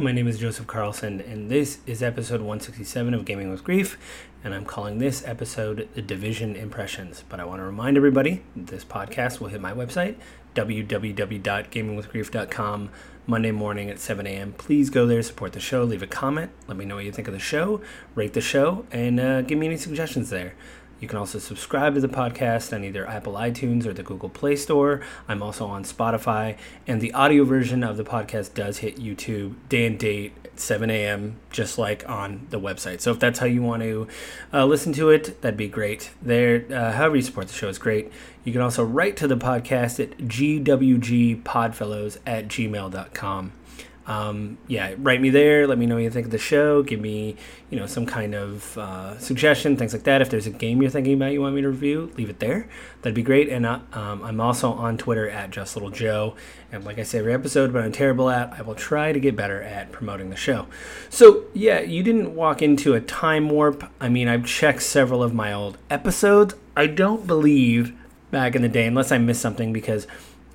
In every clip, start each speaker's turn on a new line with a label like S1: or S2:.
S1: My name is Joseph Carlson, and this is episode 167 of Gaming with Grief, and I'm calling this episode The Division Impressions. But I want to remind everybody this podcast will hit my website, www.gamingwithgrief.com, Monday morning at 7 a.m. Please go there, support the show, leave a comment, let me know what you think of the show, rate the show, and uh, give me any suggestions there. You can also subscribe to the podcast on either Apple iTunes or the Google Play Store. I'm also on Spotify, and the audio version of the podcast does hit YouTube day and date at 7 a.m., just like on the website. So if that's how you want to uh, listen to it, that'd be great. There, uh, however you support the show is great. You can also write to the podcast at gwgpodfellows at gmail.com um, yeah, write me there. Let me know what you think of the show. Give me, you know, some kind of uh, suggestion, things like that. If there's a game you're thinking about you want me to review, leave it there. That'd be great. And uh, um, I'm also on Twitter at Just Little Joe. And like I say every episode, but I'm terrible at, I will try to get better at promoting the show. So yeah, you didn't walk into a time warp. I mean, I've checked several of my old episodes. I don't believe back in the day, unless I missed something, because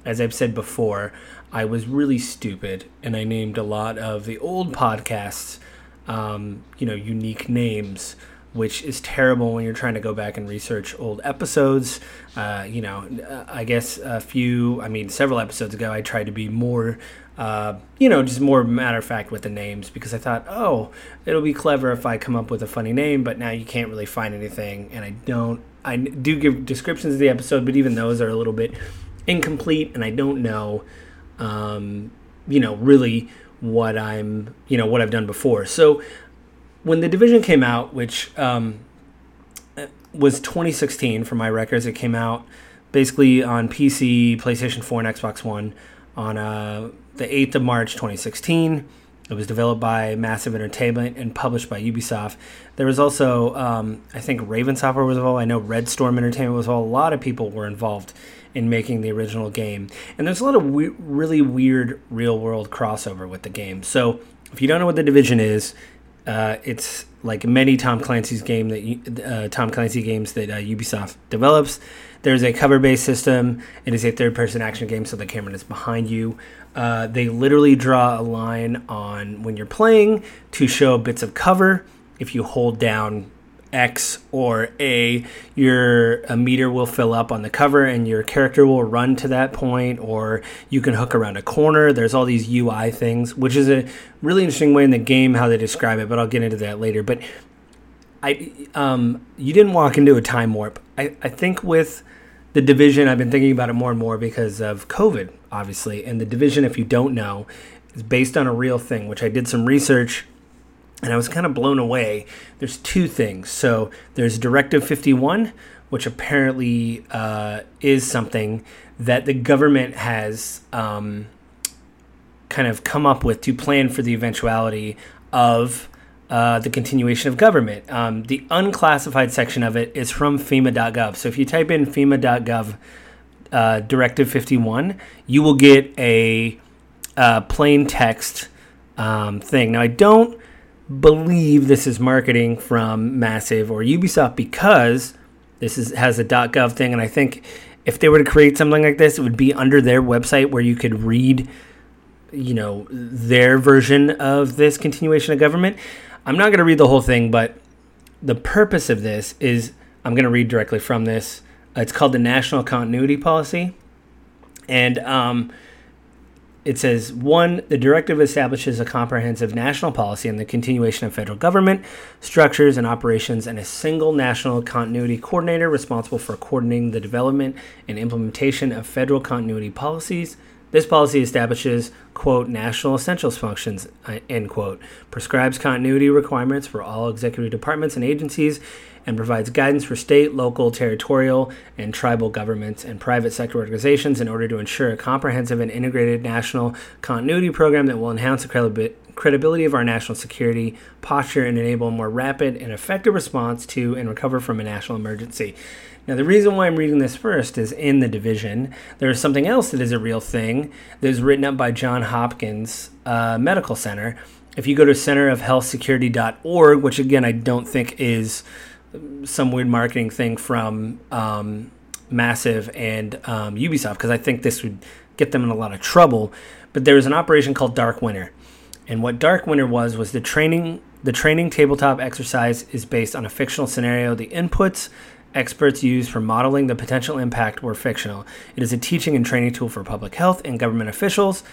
S1: as I've said before. I was really stupid and I named a lot of the old podcasts, um, you know, unique names, which is terrible when you're trying to go back and research old episodes. Uh, you know, I guess a few, I mean, several episodes ago, I tried to be more, uh, you know, just more matter of fact with the names because I thought, oh, it'll be clever if I come up with a funny name, but now you can't really find anything. And I don't, I do give descriptions of the episode, but even those are a little bit incomplete and I don't know um, you know, really what I'm, you know, what I've done before. So when the division came out, which um, was 2016 for my records, it came out basically on PC, PlayStation 4, and Xbox One on uh, the 8th of March 2016. It was developed by Massive Entertainment and published by Ubisoft. There was also, um, I think, Raven Software was involved. I know Red Storm Entertainment was involved. A lot of people were involved in making the original game. And there's a lot of we- really weird real world crossover with the game. So if you don't know what the division is, uh, it's like many Tom Clancy's game that uh, Tom Clancy games that uh, Ubisoft develops. There's a cover-based system. It is a third-person action game, so the camera is behind you. Uh, they literally draw a line on when you're playing to show bits of cover. If you hold down X or A, your a meter will fill up on the cover and your character will run to that point, or you can hook around a corner. There's all these UI things, which is a really interesting way in the game how they describe it, but I'll get into that later. But I, um, you didn't walk into a time warp. I, I think with the division, I've been thinking about it more and more because of COVID, obviously. And the division, if you don't know, is based on a real thing, which I did some research and I was kind of blown away. There's two things. So there's Directive 51, which apparently uh, is something that the government has um, kind of come up with to plan for the eventuality of uh, the continuation of government. Um, the unclassified section of it is from FEMA.gov. So if you type in FEMA.gov uh, Directive 51, you will get a uh, plain text um, thing. Now, I don't believe this is marketing from Massive or Ubisoft because this is has a .gov thing, and I think if they were to create something like this, it would be under their website where you could read, you know, their version of this continuation of government. I'm not going to read the whole thing, but the purpose of this is I'm going to read directly from this. It's called the National Continuity Policy, and um, it says one, the directive establishes a comprehensive national policy on the continuation of federal government structures and operations and a single national continuity coordinator responsible for coordinating the development and implementation of federal continuity policies. This policy establishes, quote, national essentials functions, uh, end quote, prescribes continuity requirements for all executive departments and agencies, and provides guidance for state, local, territorial, and tribal governments and private sector organizations in order to ensure a comprehensive and integrated national continuity program that will enhance the credibility of our national security posture and enable a more rapid and effective response to and recover from a national emergency. Now, the reason why I'm reading this first is in the division, there is something else that is a real thing that is written up by John Hopkins uh, Medical Center. If you go to centerofhealthsecurity.org, which again I don't think is some weird marketing thing from um, Massive and um, Ubisoft, because I think this would get them in a lot of trouble. But there was an operation called Dark Winter And what Dark Winter was was the training the training tabletop exercise is based on a fictional scenario. The inputs experts used for modeling the potential impact were fictional. It is a teaching and training tool for public health and government officials.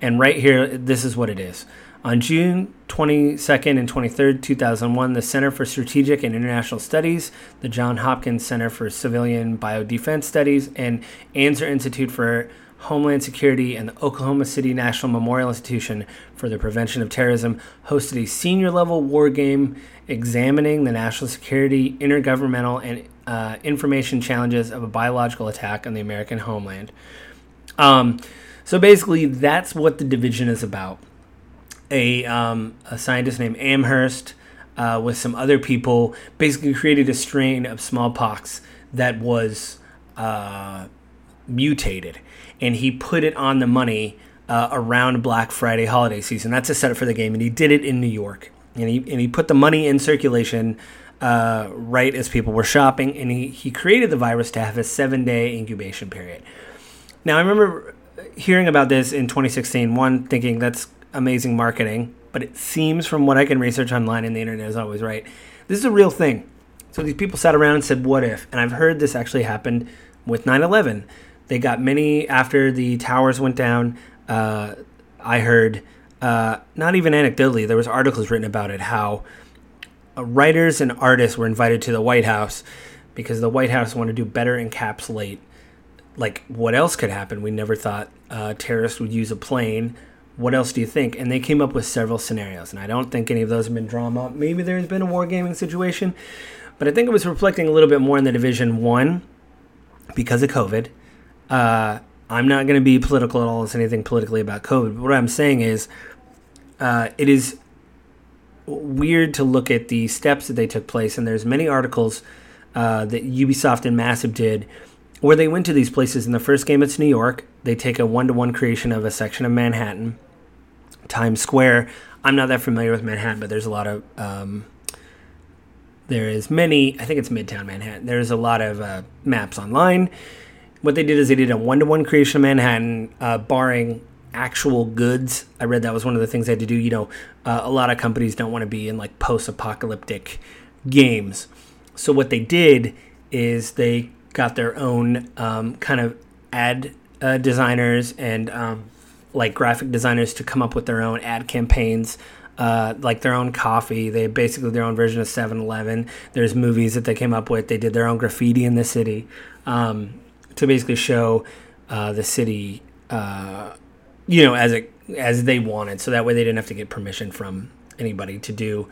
S1: And right here, this is what it is. On June 22nd and 23rd, 2001, the Center for Strategic and International Studies, the Johns Hopkins Center for Civilian Biodefense Studies, and Anser Institute for Homeland Security and the Oklahoma City National Memorial Institution for the Prevention of Terrorism hosted a senior level war game examining the national security, intergovernmental, and uh, information challenges of a biological attack on the American homeland. Um, so basically, that's what the division is about. A, um, a scientist named Amherst uh, with some other people basically created a strain of smallpox that was uh, mutated and he put it on the money uh, around Black Friday holiday season. That's a setup for the game, and he did it in New York. And he and he put the money in circulation uh, right as people were shopping, and he he created the virus to have a seven day incubation period. Now I remember hearing about this in 2016. One thinking that's amazing marketing, but it seems from what I can research online, and the internet is always right. This is a real thing. So these people sat around and said, "What if?" And I've heard this actually happened with 9/11 they got many after the towers went down. Uh, I heard, uh, not even anecdotally, there was articles written about it how uh, writers and artists were invited to the White House because the White House wanted to do better encapsulate like what else could happen. We never thought uh, terrorists would use a plane. What else do you think? And they came up with several scenarios, and I don't think any of those have been drawn up. Maybe there's been a wargaming situation, but I think it was reflecting a little bit more in the Division One because of COVID uh, I'm not going to be political at all. It's anything politically about COVID. But what I'm saying is, uh, it is weird to look at the steps that they took place, and there's many articles uh, that Ubisoft and Massive did where they went to these places. In the first game, it's New York. They take a one-to-one creation of a section of Manhattan, Times Square. I'm not that familiar with Manhattan, but there's a lot of um, there is many. I think it's Midtown Manhattan. There's a lot of uh, maps online what they did is they did a one to one creation of Manhattan, uh, barring actual goods. I read that was one of the things they had to do. You know, uh, a lot of companies don't want to be in like post apocalyptic games. So what they did is they got their own um, kind of ad uh, designers and um, like graphic designers to come up with their own ad campaigns. Uh, like their own coffee. They basically their own version of 7 Eleven. There's movies that they came up with. They did their own graffiti in the city. Um, to basically show uh, the city, uh, you know, as it as they wanted, so that way they didn't have to get permission from anybody to do,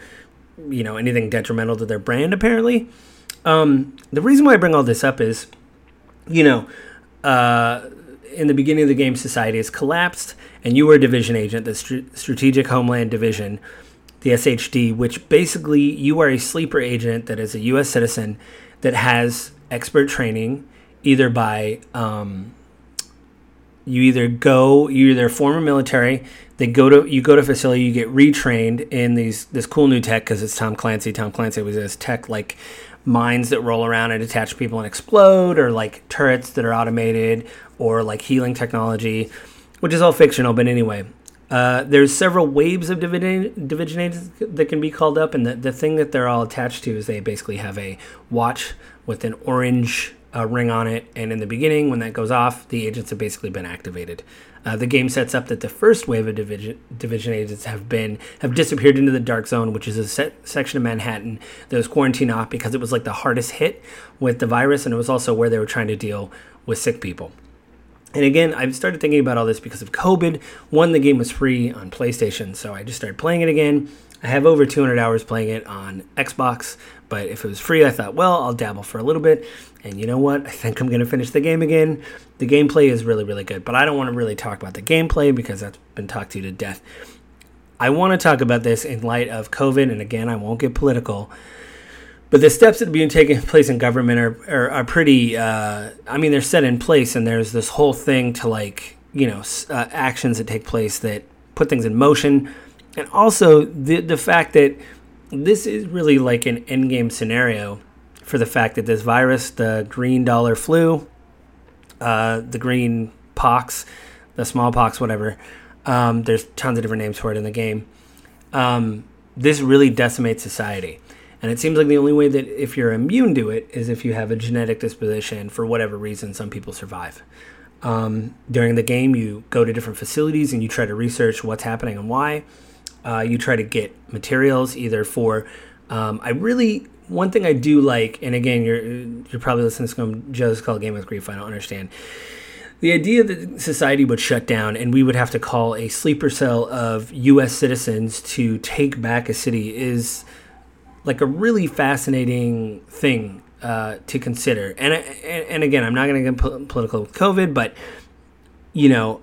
S1: you know, anything detrimental to their brand. Apparently, um, the reason why I bring all this up is, you know, uh, in the beginning of the game, society has collapsed, and you were a division agent, the St- Strategic Homeland Division, the SHD, which basically you are a sleeper agent that is a U.S. citizen that has expert training either by um, you either go you either former military they go to you go to facility you get retrained in these this cool new tech because it's tom clancy tom clancy was this tech like mines that roll around and attach people and explode or like turrets that are automated or like healing technology which is all fictional but anyway uh, there's several waves of agents that can be called up and the, the thing that they're all attached to is they basically have a watch with an orange a ring on it, and in the beginning, when that goes off, the agents have basically been activated. Uh, the game sets up that the first wave of division, division agents have been have disappeared into the dark zone, which is a section of Manhattan that was quarantined off because it was like the hardest hit with the virus, and it was also where they were trying to deal with sick people. And again, I started thinking about all this because of COVID. One, the game was free on PlayStation, so I just started playing it again. I have over 200 hours playing it on Xbox, but if it was free, I thought, well, I'll dabble for a little bit. And you know what? I think I'm going to finish the game again. The gameplay is really, really good, but I don't want to really talk about the gameplay because that's been talked to to death. I want to talk about this in light of COVID, and again, I won't get political. But the steps that are being taken place in government are, are, are pretty, uh, I mean, they're set in place, and there's this whole thing to like, you know, uh, actions that take place that put things in motion. And also the, the fact that this is really like an endgame scenario for the fact that this virus, the green dollar flu, uh, the green pox, the smallpox, whatever, um, there's tons of different names for it in the game. um, this really decimates society. And it seems like the only way that if you're immune to it is if you have a genetic disposition. For whatever reason, some people survive. Um, during the game, you go to different facilities and you try to research what's happening and why. Uh, you try to get materials either for. Um, I really one thing I do like, and again, you're you're probably listening to some Joe's called Game with Grief. I don't understand the idea that society would shut down and we would have to call a sleeper cell of U.S. citizens to take back a city is like a really fascinating thing uh, to consider. And, and, and again, I'm not going to get political with COVID, but you know,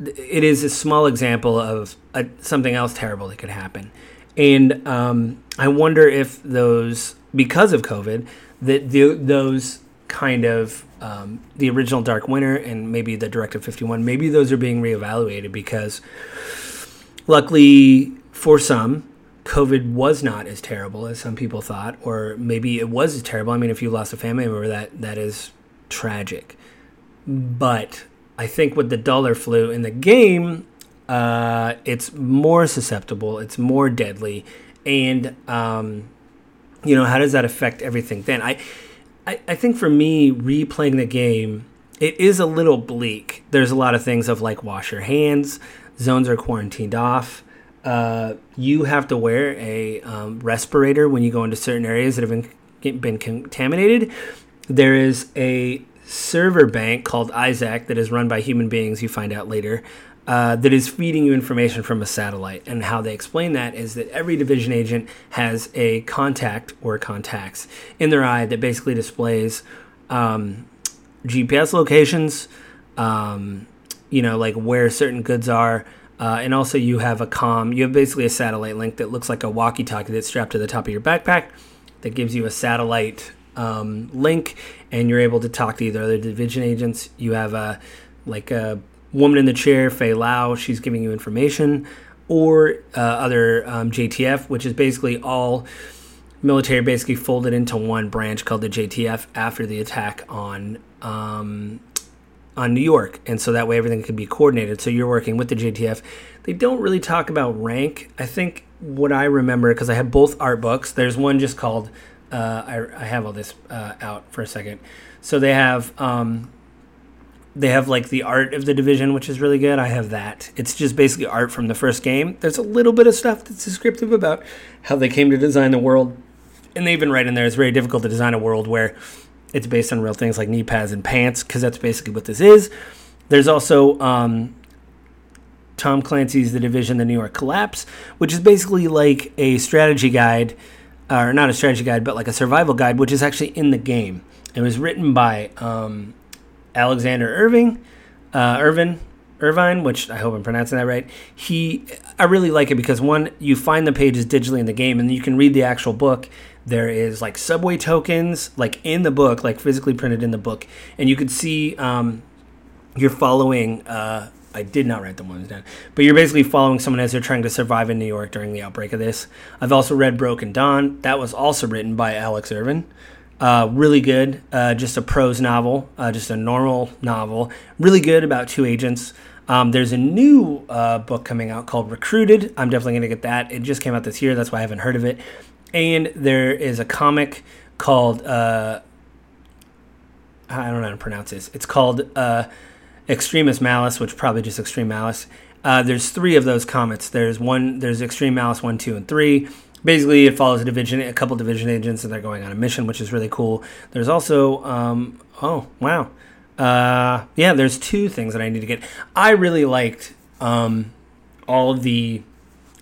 S1: it is a small example of a, something else terrible that could happen. And um, I wonder if those, because of COVID, that the, those kind of um, the original Dark Winter and maybe the Directive 51, maybe those are being reevaluated because luckily for some, COVID was not as terrible as some people thought, or maybe it was as terrible. I mean, if you lost a family member, that that is tragic. But I think with the dollar flu in the game, uh, it's more susceptible, it's more deadly, and um, you know how does that affect everything? Then I I, I think for me, replaying the game, it is a little bleak. There's a lot of things of like wash your hands, zones are quarantined off. Uh, you have to wear a um, respirator when you go into certain areas that have been, been contaminated. There is a server bank called ISAC that is run by human beings, you find out later, uh, that is feeding you information from a satellite. And how they explain that is that every division agent has a contact or contacts in their eye that basically displays um, GPS locations, um, you know, like where certain goods are. Uh, and also, you have a com. You have basically a satellite link that looks like a walkie-talkie that's strapped to the top of your backpack. That gives you a satellite um, link, and you're able to talk to either other division agents. You have a like a woman in the chair, Faye Lau, she's giving you information, or uh, other um, JTF, which is basically all military basically folded into one branch called the JTF after the attack on um, on New York, and so that way everything can be coordinated. So you're working with the JTF. They don't really talk about rank. I think what I remember because I have both art books. There's one just called uh, I, I have all this uh, out for a second. So they have um, they have like the art of the division, which is really good. I have that. It's just basically art from the first game. There's a little bit of stuff that's descriptive about how they came to design the world. And they even write in there it's very difficult to design a world where it's based on real things like knee pads and pants, because that's basically what this is. There's also um, Tom Clancy's The Division, The New York Collapse, which is basically like a strategy guide, or not a strategy guide, but like a survival guide, which is actually in the game. It was written by um, Alexander Irving, uh, Irvin, Irvine, which I hope I'm pronouncing that right. He, I really like it because one, you find the pages digitally in the game, and you can read the actual book. There is like subway tokens, like in the book, like physically printed in the book, and you could see um, you're following. Uh, I did not write the ones down, but you're basically following someone as they're trying to survive in New York during the outbreak of this. I've also read Broken Dawn. That was also written by Alex Irvin. Uh, really good. Uh, just a prose novel, uh, just a normal novel. Really good about two agents. Um, there's a new uh, book coming out called Recruited. I'm definitely going to get that. It just came out this year. That's why I haven't heard of it. And there is a comic called, uh, I don't know how to pronounce this. It's called uh, Extremis Malis, which probably just Extreme Malice. there's three of those comics. There's one, there's Extreme Malice 1, 2, and 3 basically it follows a division, a couple division agents, and they're going on a mission, which is really cool. There's also, um, oh wow, uh, yeah, there's two things that I need to get. I really liked um, all the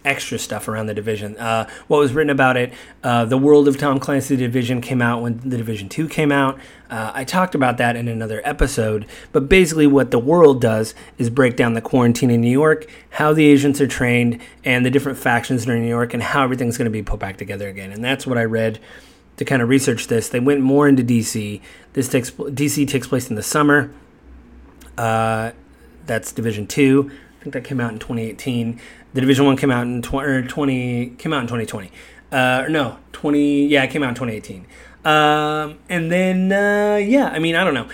S1: extra stuff around the division. Uh, what was written about it, uh, the world of Tom Clancy Division came out when the Division 2 came out. Uh, I talked about that in another episode, but basically, what the world does is break down the quarantine in New York, how the agents are trained, and the different factions in New York, and how everything's going to be put back together again. And that's what I read to kind of research this. They went more into DC. This takes DC takes place in the summer. Uh, that's Division Two. I think that came out in 2018. The Division One came out in 20, 20 came out in 2020. Uh, no, 20. Yeah, it came out in 2018. Um, and then uh, yeah, I mean, I don't know.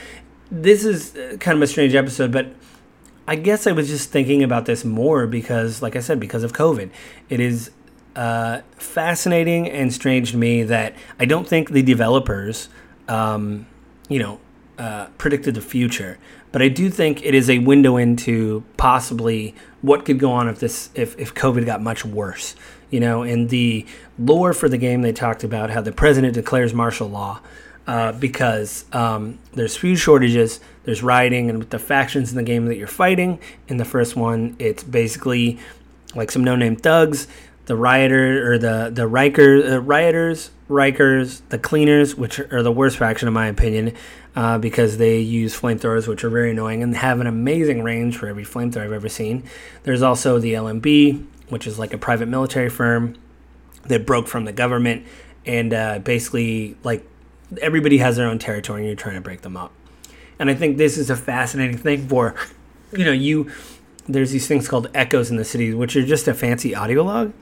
S1: This is uh, kind of a strange episode, but I guess I was just thinking about this more because, like I said, because of COVID. It is uh, fascinating and strange to me that I don't think the developers, um, you know, uh, predicted the future. But I do think it is a window into possibly what could go on if this if, if COVID got much worse. You know, and the lore for the game, they talked about how the president declares martial law uh, because um, there's food shortages, there's rioting, and with the factions in the game that you're fighting. In the first one, it's basically like some no-name thugs the rioter or the the Riker uh, rioters, Rikers, the cleaners, which are the worst faction in my opinion, uh, because they use flamethrowers, which are very annoying and have an amazing range for every flamethrower I've ever seen. There's also the LMB, which is like a private military firm that broke from the government, and uh, basically like everybody has their own territory, and you're trying to break them up. And I think this is a fascinating thing for, you know, you. There's these things called echoes in the city, which are just a fancy audio log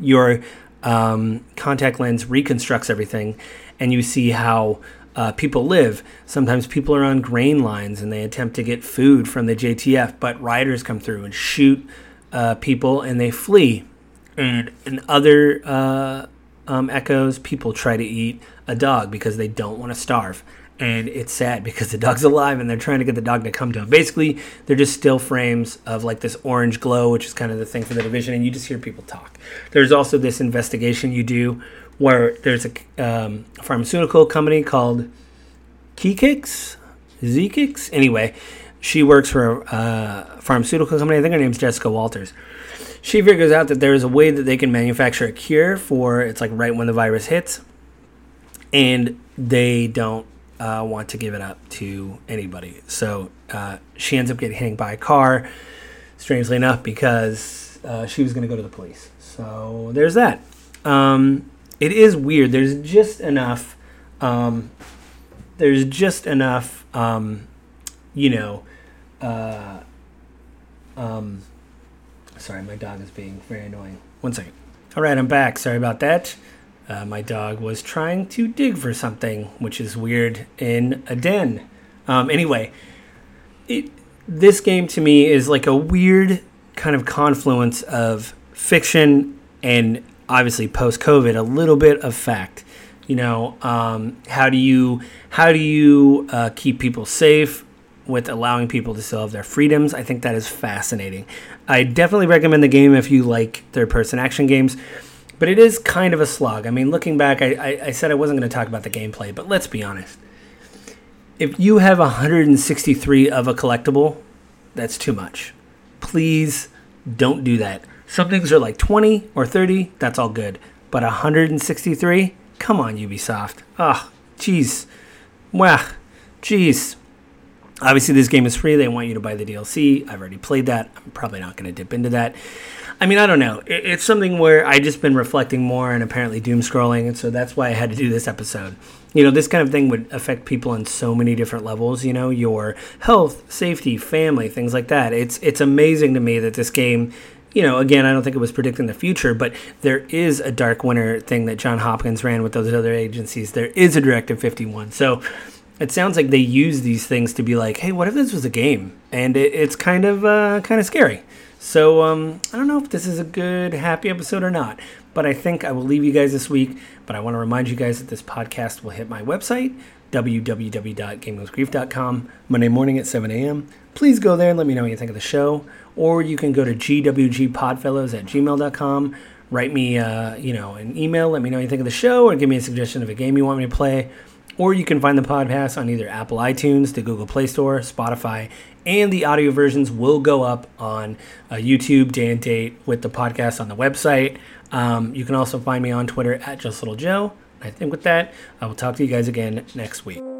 S1: your um, contact lens reconstructs everything, and you see how uh, people live. Sometimes people are on grain lines and they attempt to get food from the JTF, but riders come through and shoot uh, people and they flee. And in other uh, um, echoes, people try to eat a dog because they don't want to starve and it's sad because the dog's alive and they're trying to get the dog to come to him. Basically, they're just still frames of like this orange glow, which is kind of the thing for the division, and you just hear people talk. There's also this investigation you do where there's a um, pharmaceutical company called Kekix, Zekix. Anyway, she works for a pharmaceutical company. I think her name's Jessica Walters. She figures out that there is a way that they can manufacture a cure for it's like right when the virus hits, and they don't uh, want to give it up to anybody. So uh, she ends up getting hit by a car, strangely enough, because uh, she was going to go to the police. So there's that. Um, it is weird. There's just enough. Um, there's just enough. Um, you know. Uh, um, sorry, my dog is being very annoying. One second. All right, I'm back. Sorry about that. Uh, my dog was trying to dig for something, which is weird in a den. Um, anyway, it, this game to me is like a weird kind of confluence of fiction and obviously post COVID, a little bit of fact. You know, um, how do you how do you uh, keep people safe with allowing people to still have their freedoms? I think that is fascinating. I definitely recommend the game if you like third person action games but it is kind of a slog. I mean, looking back, I, I, I said I wasn't going to talk about the gameplay, but let's be honest. If you have 163 of a collectible, that's too much. Please don't do that. Some things are like 20 or 30, that's all good. But 163? Come on, Ubisoft. Ah, oh, jeez. Wow, jeez. Obviously, this game is free. They want you to buy the DLC. I've already played that. I'm probably not going to dip into that. I mean, I don't know. It's something where I just been reflecting more and apparently doom scrolling, and so that's why I had to do this episode. You know, this kind of thing would affect people on so many different levels. You know, your health, safety, family, things like that. It's it's amazing to me that this game you know, again, I don't think it was predicting the future, but there is a Dark Winter thing that John Hopkins ran with those other agencies. There is a Directive 51. So it sounds like they use these things to be like, hey, what if this was a game? And it, it's kind of uh, kind of scary. So um, I don't know if this is a good happy episode or not, but I think I will leave you guys this week. But I want to remind you guys that this podcast will hit my website www.gamingwithgrief.com Monday morning at 7 a.m. Please go there and let me know what you think of the show. Or you can go to gwgpodfellows at gmail.com. Write me, uh, you know, an email. Let me know what you think of the show, or give me a suggestion of a game you want me to play. Or you can find the podcast on either Apple iTunes, the Google Play Store, Spotify, and the audio versions will go up on uh, YouTube day and date with the podcast on the website. Um, you can also find me on Twitter at Just Little Joe. I think with that, I will talk to you guys again next week.